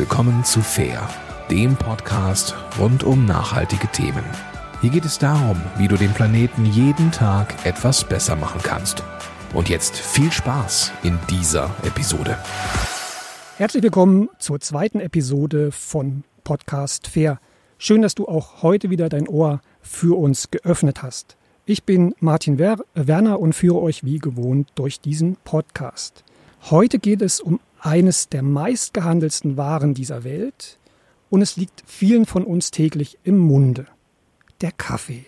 willkommen zu Fair, dem Podcast rund um nachhaltige Themen. Hier geht es darum, wie du den Planeten jeden Tag etwas besser machen kannst. Und jetzt viel Spaß in dieser Episode. Herzlich willkommen zur zweiten Episode von Podcast Fair. Schön, dass du auch heute wieder dein Ohr für uns geöffnet hast. Ich bin Martin Werner und führe euch wie gewohnt durch diesen Podcast. Heute geht es um eines der meistgehandelsten Waren dieser Welt und es liegt vielen von uns täglich im Munde. Der Kaffee.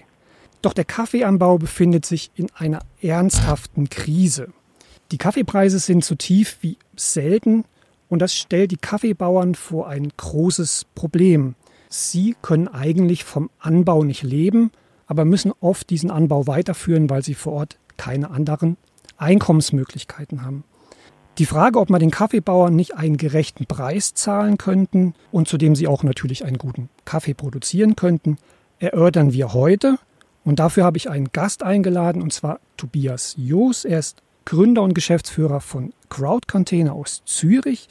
Doch der Kaffeeanbau befindet sich in einer ernsthaften Krise. Die Kaffeepreise sind so tief wie selten und das stellt die Kaffeebauern vor ein großes Problem. Sie können eigentlich vom Anbau nicht leben, aber müssen oft diesen Anbau weiterführen, weil sie vor Ort keine anderen Einkommensmöglichkeiten haben. Die Frage, ob man den Kaffeebauern nicht einen gerechten Preis zahlen könnten und zudem sie auch natürlich einen guten Kaffee produzieren könnten, erörtern wir heute. Und dafür habe ich einen Gast eingeladen, und zwar Tobias Joos. Er ist Gründer und Geschäftsführer von Crowd Container aus Zürich.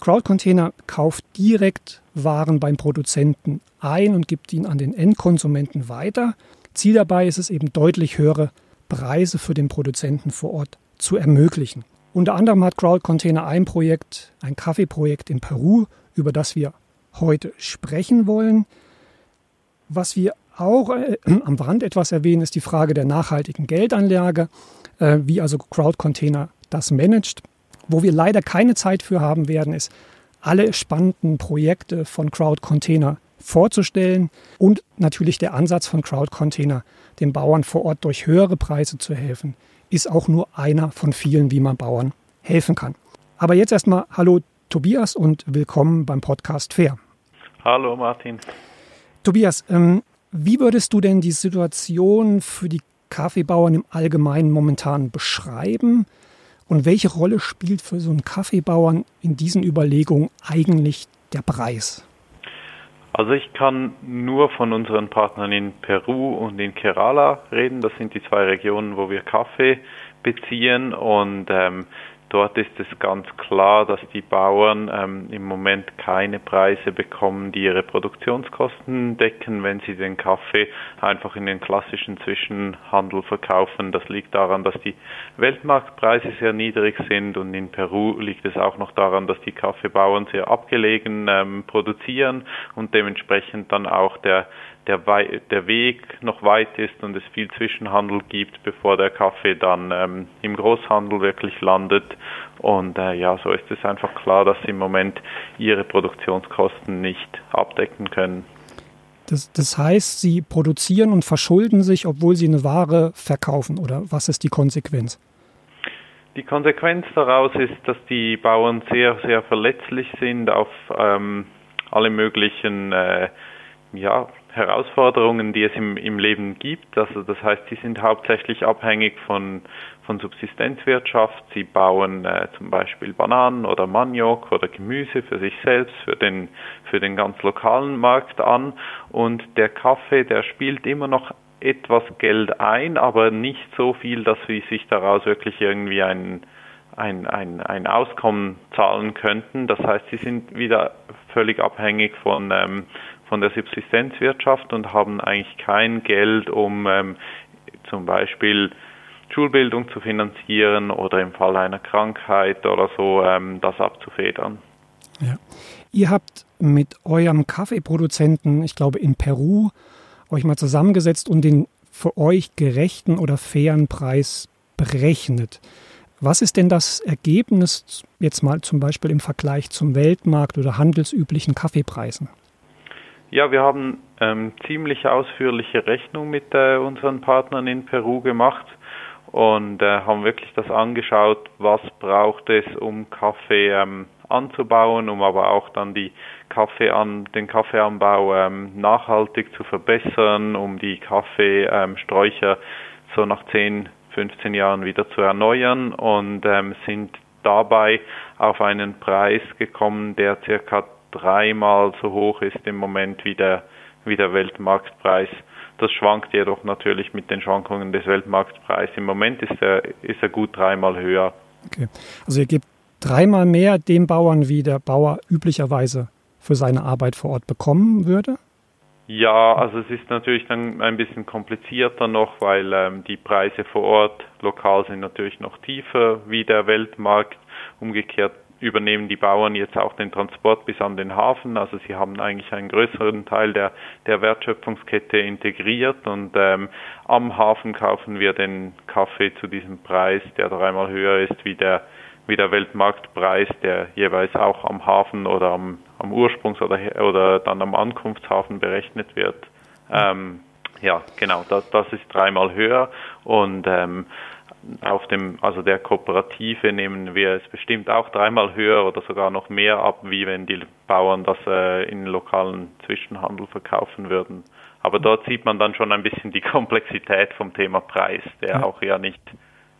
Crowd Container kauft direkt Waren beim Produzenten ein und gibt ihn an den Endkonsumenten weiter. Ziel dabei ist es eben deutlich höhere Preise für den Produzenten vor Ort zu ermöglichen. Unter anderem hat Crowd Container ein Projekt, ein Kaffeeprojekt in Peru, über das wir heute sprechen wollen. Was wir auch äh, am Rand etwas erwähnen, ist die Frage der nachhaltigen Geldanlage, äh, wie also Crowd Container das managt. Wo wir leider keine Zeit für haben werden, ist alle spannenden Projekte von Crowd Container vorzustellen und natürlich der Ansatz von Crowd Container, den Bauern vor Ort durch höhere Preise zu helfen, ist auch nur einer von vielen, wie man Bauern helfen kann. Aber jetzt erstmal hallo Tobias und willkommen beim Podcast Fair. Hallo Martin. Tobias, ähm, wie würdest du denn die Situation für die Kaffeebauern im Allgemeinen momentan beschreiben? Und welche Rolle spielt für so einen Kaffeebauern in diesen Überlegungen eigentlich der Preis? Also ich kann nur von unseren Partnern in Peru und in Kerala reden. Das sind die zwei Regionen, wo wir Kaffee beziehen und ähm, Dort ist es ganz klar, dass die Bauern ähm, im Moment keine Preise bekommen, die ihre Produktionskosten decken, wenn sie den Kaffee einfach in den klassischen Zwischenhandel verkaufen. Das liegt daran, dass die Weltmarktpreise sehr niedrig sind und in Peru liegt es auch noch daran, dass die Kaffeebauern sehr abgelegen ähm, produzieren und dementsprechend dann auch der der, der Weg noch weit ist und es viel Zwischenhandel gibt, bevor der Kaffee dann ähm, im Großhandel wirklich landet. Und äh, ja, so ist es einfach klar, dass sie im Moment ihre Produktionskosten nicht abdecken können. Das, das heißt, sie produzieren und verschulden sich, obwohl sie eine Ware verkaufen. Oder was ist die Konsequenz? Die Konsequenz daraus ist, dass die Bauern sehr, sehr verletzlich sind auf ähm, alle möglichen äh, ja, Herausforderungen, die es im, im Leben gibt. Also das heißt, sie sind hauptsächlich abhängig von, von Subsistenzwirtschaft. Sie bauen äh, zum Beispiel Bananen oder Maniok oder Gemüse für sich selbst, für den, für den ganz lokalen Markt an. Und der Kaffee, der spielt immer noch etwas Geld ein, aber nicht so viel, dass sie sich daraus wirklich irgendwie ein, ein, ein, ein Auskommen zahlen könnten. Das heißt, sie sind wieder völlig abhängig von, ähm, von der Subsistenzwirtschaft und haben eigentlich kein Geld, um ähm, zum Beispiel Schulbildung zu finanzieren oder im Fall einer Krankheit oder so ähm, das abzufedern. Ja. Ihr habt mit eurem Kaffeeproduzenten, ich glaube in Peru, euch mal zusammengesetzt und den für euch gerechten oder fairen Preis berechnet. Was ist denn das Ergebnis jetzt mal zum Beispiel im Vergleich zum Weltmarkt oder handelsüblichen Kaffeepreisen? Ja, wir haben ähm, ziemlich ausführliche Rechnung mit äh, unseren Partnern in Peru gemacht und äh, haben wirklich das angeschaut, was braucht es, um Kaffee ähm, anzubauen, um aber auch dann die Kaffee an, den Kaffeeanbau ähm, nachhaltig zu verbessern, um die Kaffeesträucher so nach 10, 15 Jahren wieder zu erneuern und ähm, sind dabei auf einen Preis gekommen, der circa dreimal so hoch ist im Moment wie der, wie der Weltmarktpreis. Das schwankt jedoch natürlich mit den Schwankungen des Weltmarktpreises. Im Moment ist er, ist er gut dreimal höher. Okay. Also ihr gebt dreimal mehr dem Bauern, wie der Bauer üblicherweise für seine Arbeit vor Ort bekommen würde? Ja, also es ist natürlich dann ein bisschen komplizierter noch, weil ähm, die Preise vor Ort lokal sind natürlich noch tiefer wie der Weltmarkt. Umgekehrt übernehmen die Bauern jetzt auch den Transport bis an den Hafen. Also sie haben eigentlich einen größeren Teil der, der Wertschöpfungskette integriert und ähm, am Hafen kaufen wir den Kaffee zu diesem Preis, der dreimal höher ist wie der wie der Weltmarktpreis, der jeweils auch am Hafen oder am, am Ursprungs- oder, oder dann am Ankunftshafen berechnet wird. Ähm, ja, genau, das, das ist dreimal höher und ähm, auf dem, also der Kooperative nehmen wir es bestimmt auch dreimal höher oder sogar noch mehr ab, wie wenn die Bauern das äh, in lokalen Zwischenhandel verkaufen würden. Aber dort sieht man dann schon ein bisschen die Komplexität vom Thema Preis, der auch ja nicht,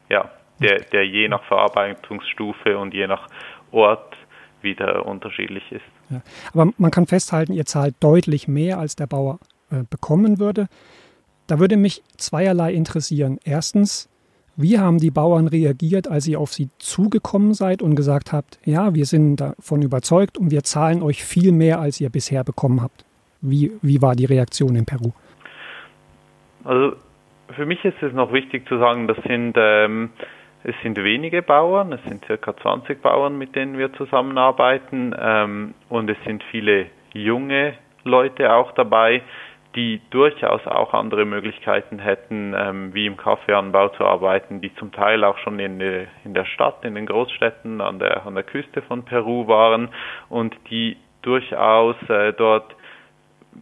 ja, der, der je nach Verarbeitungsstufe und je nach Ort wieder unterschiedlich ist. Ja. Aber man kann festhalten, ihr zahlt deutlich mehr, als der Bauer äh, bekommen würde. Da würde mich zweierlei interessieren. Erstens, wie haben die Bauern reagiert, als ihr auf sie zugekommen seid und gesagt habt, ja, wir sind davon überzeugt und wir zahlen euch viel mehr, als ihr bisher bekommen habt? Wie, wie war die Reaktion in Peru? Also für mich ist es noch wichtig zu sagen, das sind ähm, es sind wenige Bauern, es sind circa 20 Bauern, mit denen wir zusammenarbeiten ähm, und es sind viele junge Leute auch dabei, die durchaus auch andere Möglichkeiten hätten, ähm, wie im Kaffeeanbau zu arbeiten, die zum Teil auch schon in, de, in der Stadt, in den Großstädten an der, an der Küste von Peru waren und die durchaus äh, dort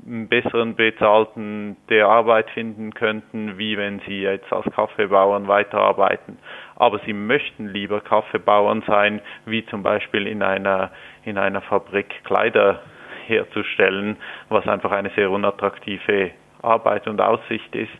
einen besseren bezahlten der Arbeit finden könnten, wie wenn sie jetzt als Kaffeebauern weiterarbeiten. Aber sie möchten lieber Kaffeebauern sein, wie zum Beispiel in einer, in einer Fabrik Kleider herzustellen, was einfach eine sehr unattraktive Arbeit und Aussicht ist.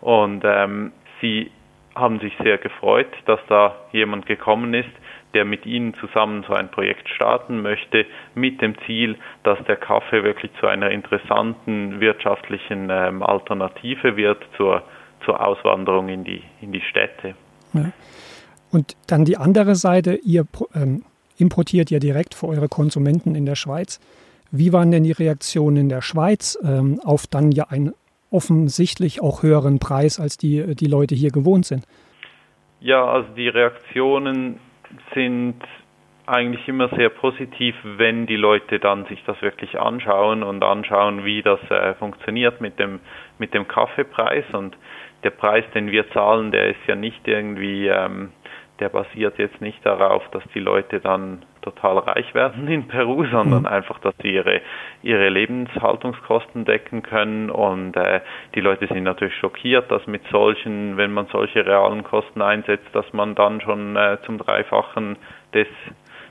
Und ähm, sie haben sich sehr gefreut, dass da jemand gekommen ist, der mit Ihnen zusammen so ein Projekt starten möchte, mit dem Ziel, dass der Kaffee wirklich zu einer interessanten wirtschaftlichen ähm, Alternative wird zur, zur Auswanderung in die, in die Städte. Ja. Und dann die andere Seite, ihr ähm, importiert ja direkt für eure Konsumenten in der Schweiz. Wie waren denn die Reaktionen in der Schweiz ähm, auf dann ja einen offensichtlich auch höheren Preis, als die, die Leute hier gewohnt sind? Ja, also die Reaktionen sind eigentlich immer sehr positiv, wenn die Leute dann sich das wirklich anschauen und anschauen, wie das äh, funktioniert mit dem mit dem Kaffeepreis und der Preis, den wir zahlen, der ist ja nicht irgendwie ähm, der basiert jetzt nicht darauf, dass die Leute dann total reich werden in Peru, sondern mhm. einfach, dass sie ihre, ihre Lebenshaltungskosten decken können. Und äh, die Leute sind natürlich schockiert, dass mit solchen, wenn man solche realen Kosten einsetzt, dass man dann schon äh, zum Dreifachen des,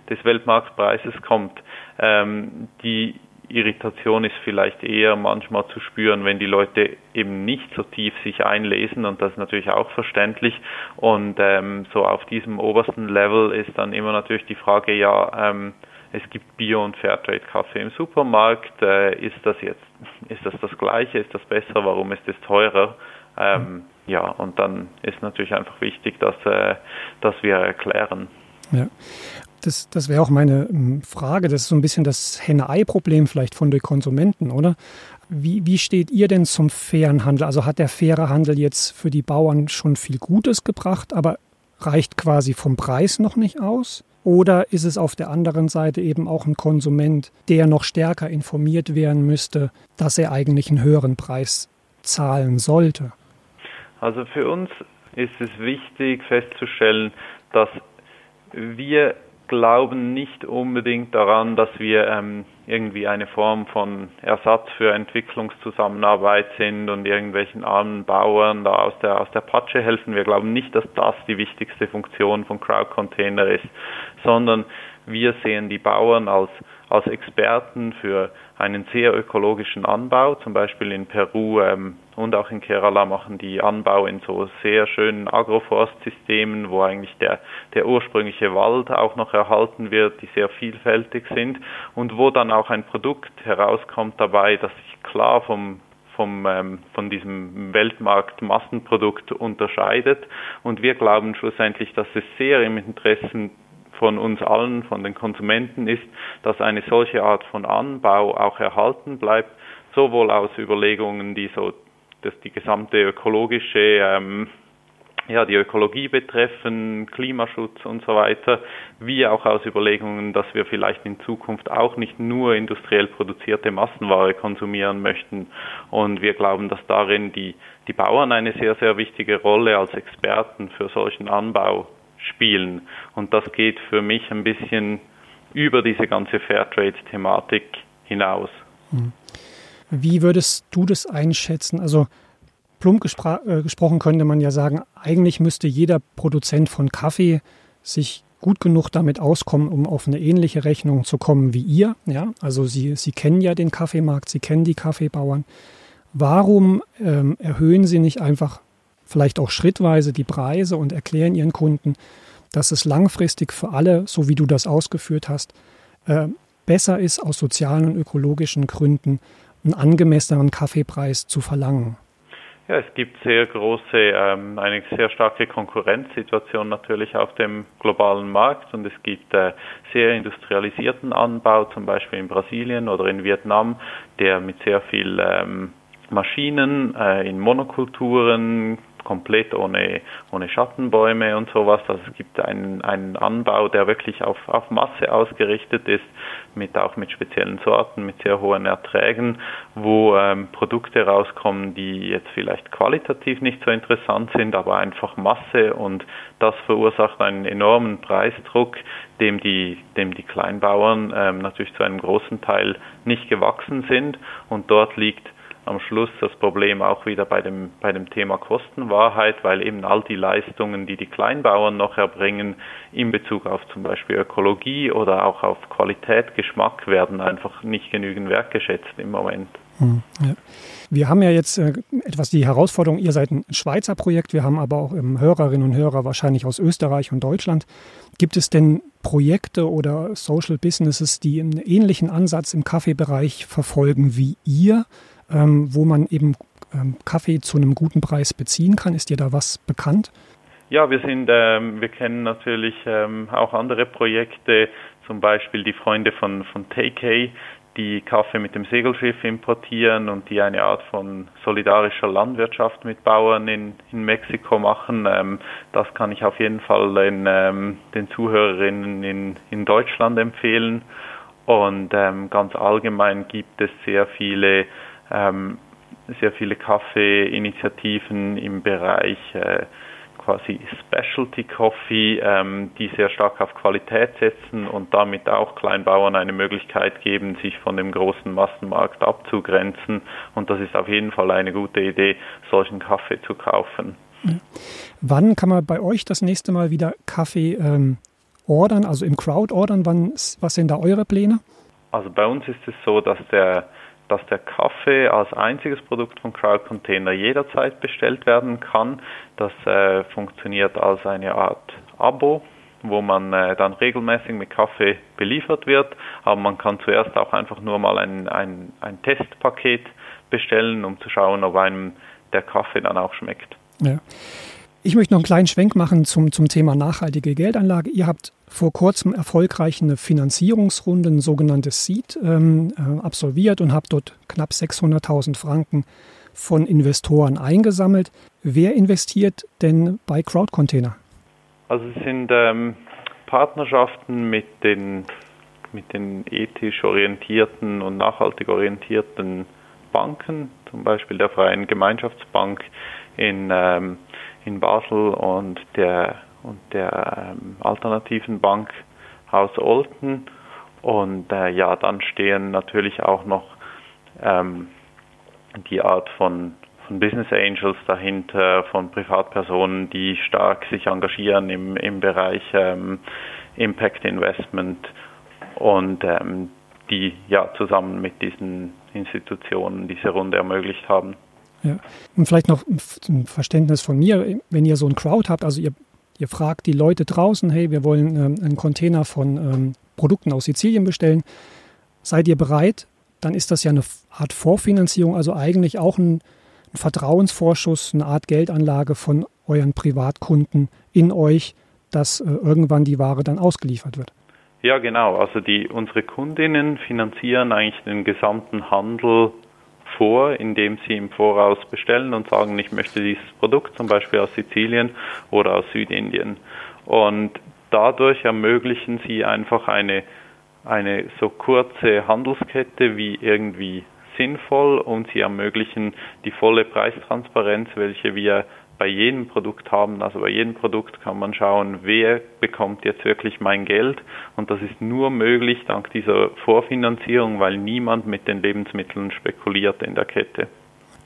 des Weltmarktpreises kommt. Ähm, die Irritation ist vielleicht eher manchmal zu spüren, wenn die Leute eben nicht so tief sich einlesen und das ist natürlich auch verständlich. Und ähm, so auf diesem obersten Level ist dann immer natürlich die Frage, ja, ähm, es gibt Bio- und Fairtrade-Kaffee im Supermarkt. Äh, ist das jetzt, ist das das Gleiche? Ist das besser? Warum ist es teurer? Ähm, ja, und dann ist natürlich einfach wichtig, dass, äh, dass wir erklären. Ja. Das, das wäre auch meine ähm, Frage. Das ist so ein bisschen das Henne-Ei-Problem vielleicht von den Konsumenten, oder? Wie, wie steht ihr denn zum fairen Handel? Also hat der faire Handel jetzt für die Bauern schon viel Gutes gebracht, aber reicht quasi vom Preis noch nicht aus? Oder ist es auf der anderen Seite eben auch ein Konsument, der noch stärker informiert werden müsste, dass er eigentlich einen höheren Preis zahlen sollte? Also für uns ist es wichtig festzustellen, dass wir glauben nicht unbedingt daran, dass wir ähm, irgendwie eine Form von Ersatz für Entwicklungszusammenarbeit sind und irgendwelchen armen Bauern da aus der, aus der Patsche helfen. Wir glauben nicht, dass das die wichtigste Funktion von Crowd Container ist, sondern wir sehen die Bauern als, als Experten für einen sehr ökologischen Anbau. Zum Beispiel in Peru ähm, und auch in Kerala machen die Anbau in so sehr schönen Agroforstsystemen, wo eigentlich der, der ursprüngliche Wald auch noch erhalten wird, die sehr vielfältig sind und wo dann auch ein Produkt herauskommt dabei, das sich klar vom vom, ähm, von diesem Weltmarkt-Massenprodukt unterscheidet. Und wir glauben schlussendlich, dass es sehr im Interesse von uns allen, von den Konsumenten ist, dass eine solche Art von Anbau auch erhalten bleibt, sowohl aus Überlegungen, die so dass die gesamte ökologische ähm, ja, die Ökologie betreffen, Klimaschutz und so weiter, wie auch aus Überlegungen, dass wir vielleicht in Zukunft auch nicht nur industriell produzierte Massenware konsumieren möchten. Und wir glauben, dass darin die, die Bauern eine sehr, sehr wichtige Rolle als Experten für solchen Anbau spielen. Und das geht für mich ein bisschen über diese ganze Fairtrade-Thematik hinaus. Hm. Wie würdest du das einschätzen? Also plump gespr äh, gesprochen könnte man ja sagen, eigentlich müsste jeder Produzent von Kaffee sich gut genug damit auskommen, um auf eine ähnliche Rechnung zu kommen wie ihr. Ja, also Sie, Sie kennen ja den Kaffeemarkt, Sie kennen die Kaffeebauern. Warum ähm, erhöhen Sie nicht einfach vielleicht auch schrittweise die Preise und erklären Ihren Kunden, dass es langfristig für alle, so wie du das ausgeführt hast, äh, besser ist, aus sozialen und ökologischen Gründen einen angemessenen Kaffeepreis zu verlangen? Ja, es gibt sehr große, ähm, eine sehr starke Konkurrenzsituation natürlich auf dem globalen Markt und es gibt äh, sehr industrialisierten Anbau, zum Beispiel in Brasilien oder in Vietnam, der mit sehr viel ähm, Maschinen äh, in Monokulturen komplett ohne, ohne Schattenbäume und sowas. Also es gibt einen, einen Anbau, der wirklich auf, auf Masse ausgerichtet ist, mit auch mit speziellen Sorten, mit sehr hohen Erträgen, wo ähm, Produkte rauskommen, die jetzt vielleicht qualitativ nicht so interessant sind, aber einfach Masse und das verursacht einen enormen Preisdruck, dem die, dem die Kleinbauern ähm, natürlich zu einem großen Teil nicht gewachsen sind und dort liegt am Schluss das Problem auch wieder bei dem, bei dem Thema Kostenwahrheit, weil eben all die Leistungen, die die Kleinbauern noch erbringen, in Bezug auf zum Beispiel Ökologie oder auch auf Qualität, Geschmack, werden einfach nicht genügend wertgeschätzt im Moment. Hm, ja. Wir haben ja jetzt äh, etwas die Herausforderung, ihr seid ein Schweizer Projekt, wir haben aber auch ähm, Hörerinnen und Hörer wahrscheinlich aus Österreich und Deutschland. Gibt es denn Projekte oder Social Businesses, die einen ähnlichen Ansatz im Kaffeebereich verfolgen wie ihr? Ähm, wo man eben ähm, Kaffee zu einem guten Preis beziehen kann. Ist dir da was bekannt? Ja, wir sind, ähm, wir kennen natürlich ähm, auch andere Projekte, zum Beispiel die Freunde von, von Takei, die Kaffee mit dem Segelschiff importieren und die eine Art von solidarischer Landwirtschaft mit Bauern in, in Mexiko machen. Ähm, das kann ich auf jeden Fall den, ähm, den Zuhörerinnen in, in Deutschland empfehlen. Und ähm, ganz allgemein gibt es sehr viele sehr viele Kaffeeinitiativen im Bereich äh, quasi Specialty Coffee, ähm, die sehr stark auf Qualität setzen und damit auch Kleinbauern eine Möglichkeit geben, sich von dem großen Massenmarkt abzugrenzen. Und das ist auf jeden Fall eine gute Idee, solchen Kaffee zu kaufen. Wann kann man bei euch das nächste Mal wieder Kaffee ähm, ordern, also im Crowd ordern? Wann, was sind da eure Pläne? Also bei uns ist es so, dass der dass der Kaffee als einziges Produkt von Crowd Container jederzeit bestellt werden kann. Das äh, funktioniert als eine Art Abo, wo man äh, dann regelmäßig mit Kaffee beliefert wird. Aber man kann zuerst auch einfach nur mal ein, ein, ein Testpaket bestellen, um zu schauen, ob einem der Kaffee dann auch schmeckt. Ja. Ich möchte noch einen kleinen Schwenk machen zum, zum Thema nachhaltige Geldanlage. Ihr habt vor kurzem erfolgreich eine Finanzierungsrunde, ein sogenanntes Seed, ähm, äh, absolviert und habt dort knapp 600.000 Franken von Investoren eingesammelt. Wer investiert denn bei Crowdcontainer? Also es sind ähm, Partnerschaften mit den, mit den ethisch orientierten und nachhaltig orientierten Banken, zum Beispiel der Freien Gemeinschaftsbank in ähm, in Basel und der, und der ähm, alternativen Bank Haus Olten. Und äh, ja, dann stehen natürlich auch noch ähm, die Art von, von Business Angels dahinter, von Privatpersonen, die stark sich engagieren im, im Bereich ähm, Impact Investment und ähm, die ja zusammen mit diesen Institutionen diese Runde ermöglicht haben. Ja. Und vielleicht noch ein Verständnis von mir, wenn ihr so ein Crowd habt, also ihr, ihr fragt die Leute draußen, hey, wir wollen ähm, einen Container von ähm, Produkten aus Sizilien bestellen, seid ihr bereit? Dann ist das ja eine Art Vorfinanzierung, also eigentlich auch ein, ein Vertrauensvorschuss, eine Art Geldanlage von euren Privatkunden in euch, dass äh, irgendwann die Ware dann ausgeliefert wird. Ja, genau. Also die, unsere Kundinnen finanzieren eigentlich den gesamten Handel vor, indem sie im Voraus bestellen und sagen, ich möchte dieses Produkt zum Beispiel aus Sizilien oder aus Südindien. Und dadurch ermöglichen sie einfach eine, eine so kurze Handelskette wie irgendwie sinnvoll und sie ermöglichen die volle Preistransparenz, welche wir bei jedem Produkt haben. Also bei jedem Produkt kann man schauen, wer bekommt jetzt wirklich mein Geld. Und das ist nur möglich dank dieser Vorfinanzierung, weil niemand mit den Lebensmitteln spekuliert in der Kette.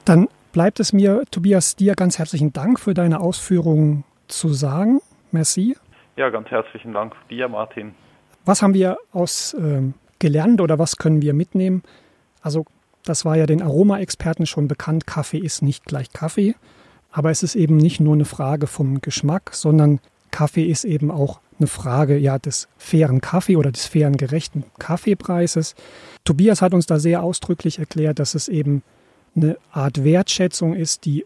Dann bleibt es mir, Tobias, dir ganz herzlichen Dank für deine Ausführungen zu sagen. Merci. Ja, ganz herzlichen Dank dir, Martin. Was haben wir aus äh, gelernt oder was können wir mitnehmen? Also, das war ja den Aromaexperten schon bekannt, Kaffee ist nicht gleich Kaffee. Aber es ist eben nicht nur eine Frage vom Geschmack, sondern Kaffee ist eben auch eine Frage ja, des fairen Kaffee oder des fairen gerechten Kaffeepreises. Tobias hat uns da sehr ausdrücklich erklärt, dass es eben eine Art Wertschätzung ist, die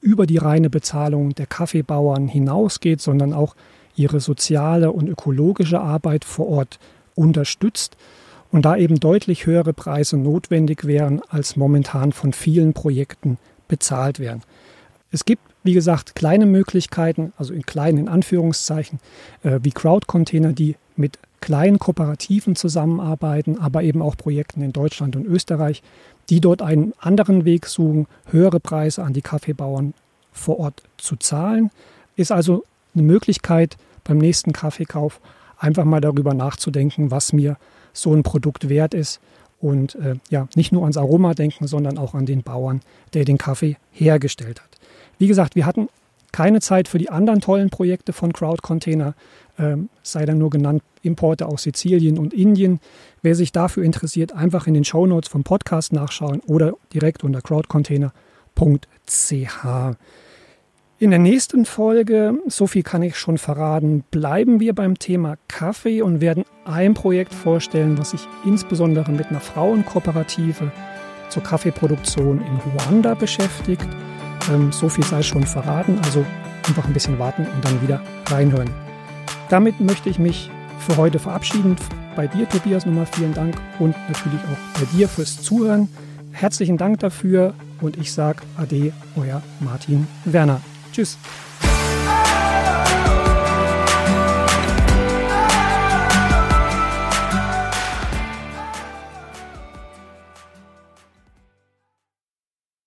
über die reine Bezahlung der Kaffeebauern hinausgeht, sondern auch ihre soziale und ökologische Arbeit vor Ort unterstützt und da eben deutlich höhere Preise notwendig wären, als momentan von vielen Projekten bezahlt werden. Es gibt, wie gesagt, kleine Möglichkeiten, also in kleinen in Anführungszeichen, äh, wie Crowd-Container, die mit kleinen Kooperativen zusammenarbeiten, aber eben auch Projekten in Deutschland und Österreich, die dort einen anderen Weg suchen, höhere Preise an die Kaffeebauern vor Ort zu zahlen. Ist also eine Möglichkeit beim nächsten Kaffeekauf einfach mal darüber nachzudenken, was mir so ein Produkt wert ist und äh, ja, nicht nur ans Aroma denken, sondern auch an den Bauern, der den Kaffee hergestellt hat. Wie gesagt, wir hatten keine Zeit für die anderen tollen Projekte von Crowd Container, ähm, sei dann nur genannt Importe aus Sizilien und Indien. Wer sich dafür interessiert, einfach in den Show Notes vom Podcast nachschauen oder direkt unter crowdcontainer.ch. In der nächsten Folge, so viel kann ich schon verraten, bleiben wir beim Thema Kaffee und werden ein Projekt vorstellen, was sich insbesondere mit einer Frauenkooperative zur Kaffeeproduktion in Ruanda beschäftigt. Ähm, so viel sei schon verraten, also einfach ein bisschen warten und dann wieder reinhören. Damit möchte ich mich für heute verabschieden. Bei dir, Tobias, nochmal vielen Dank und natürlich auch bei dir fürs Zuhören. Herzlichen Dank dafür und ich sage Ade, euer Martin Werner. Tschüss.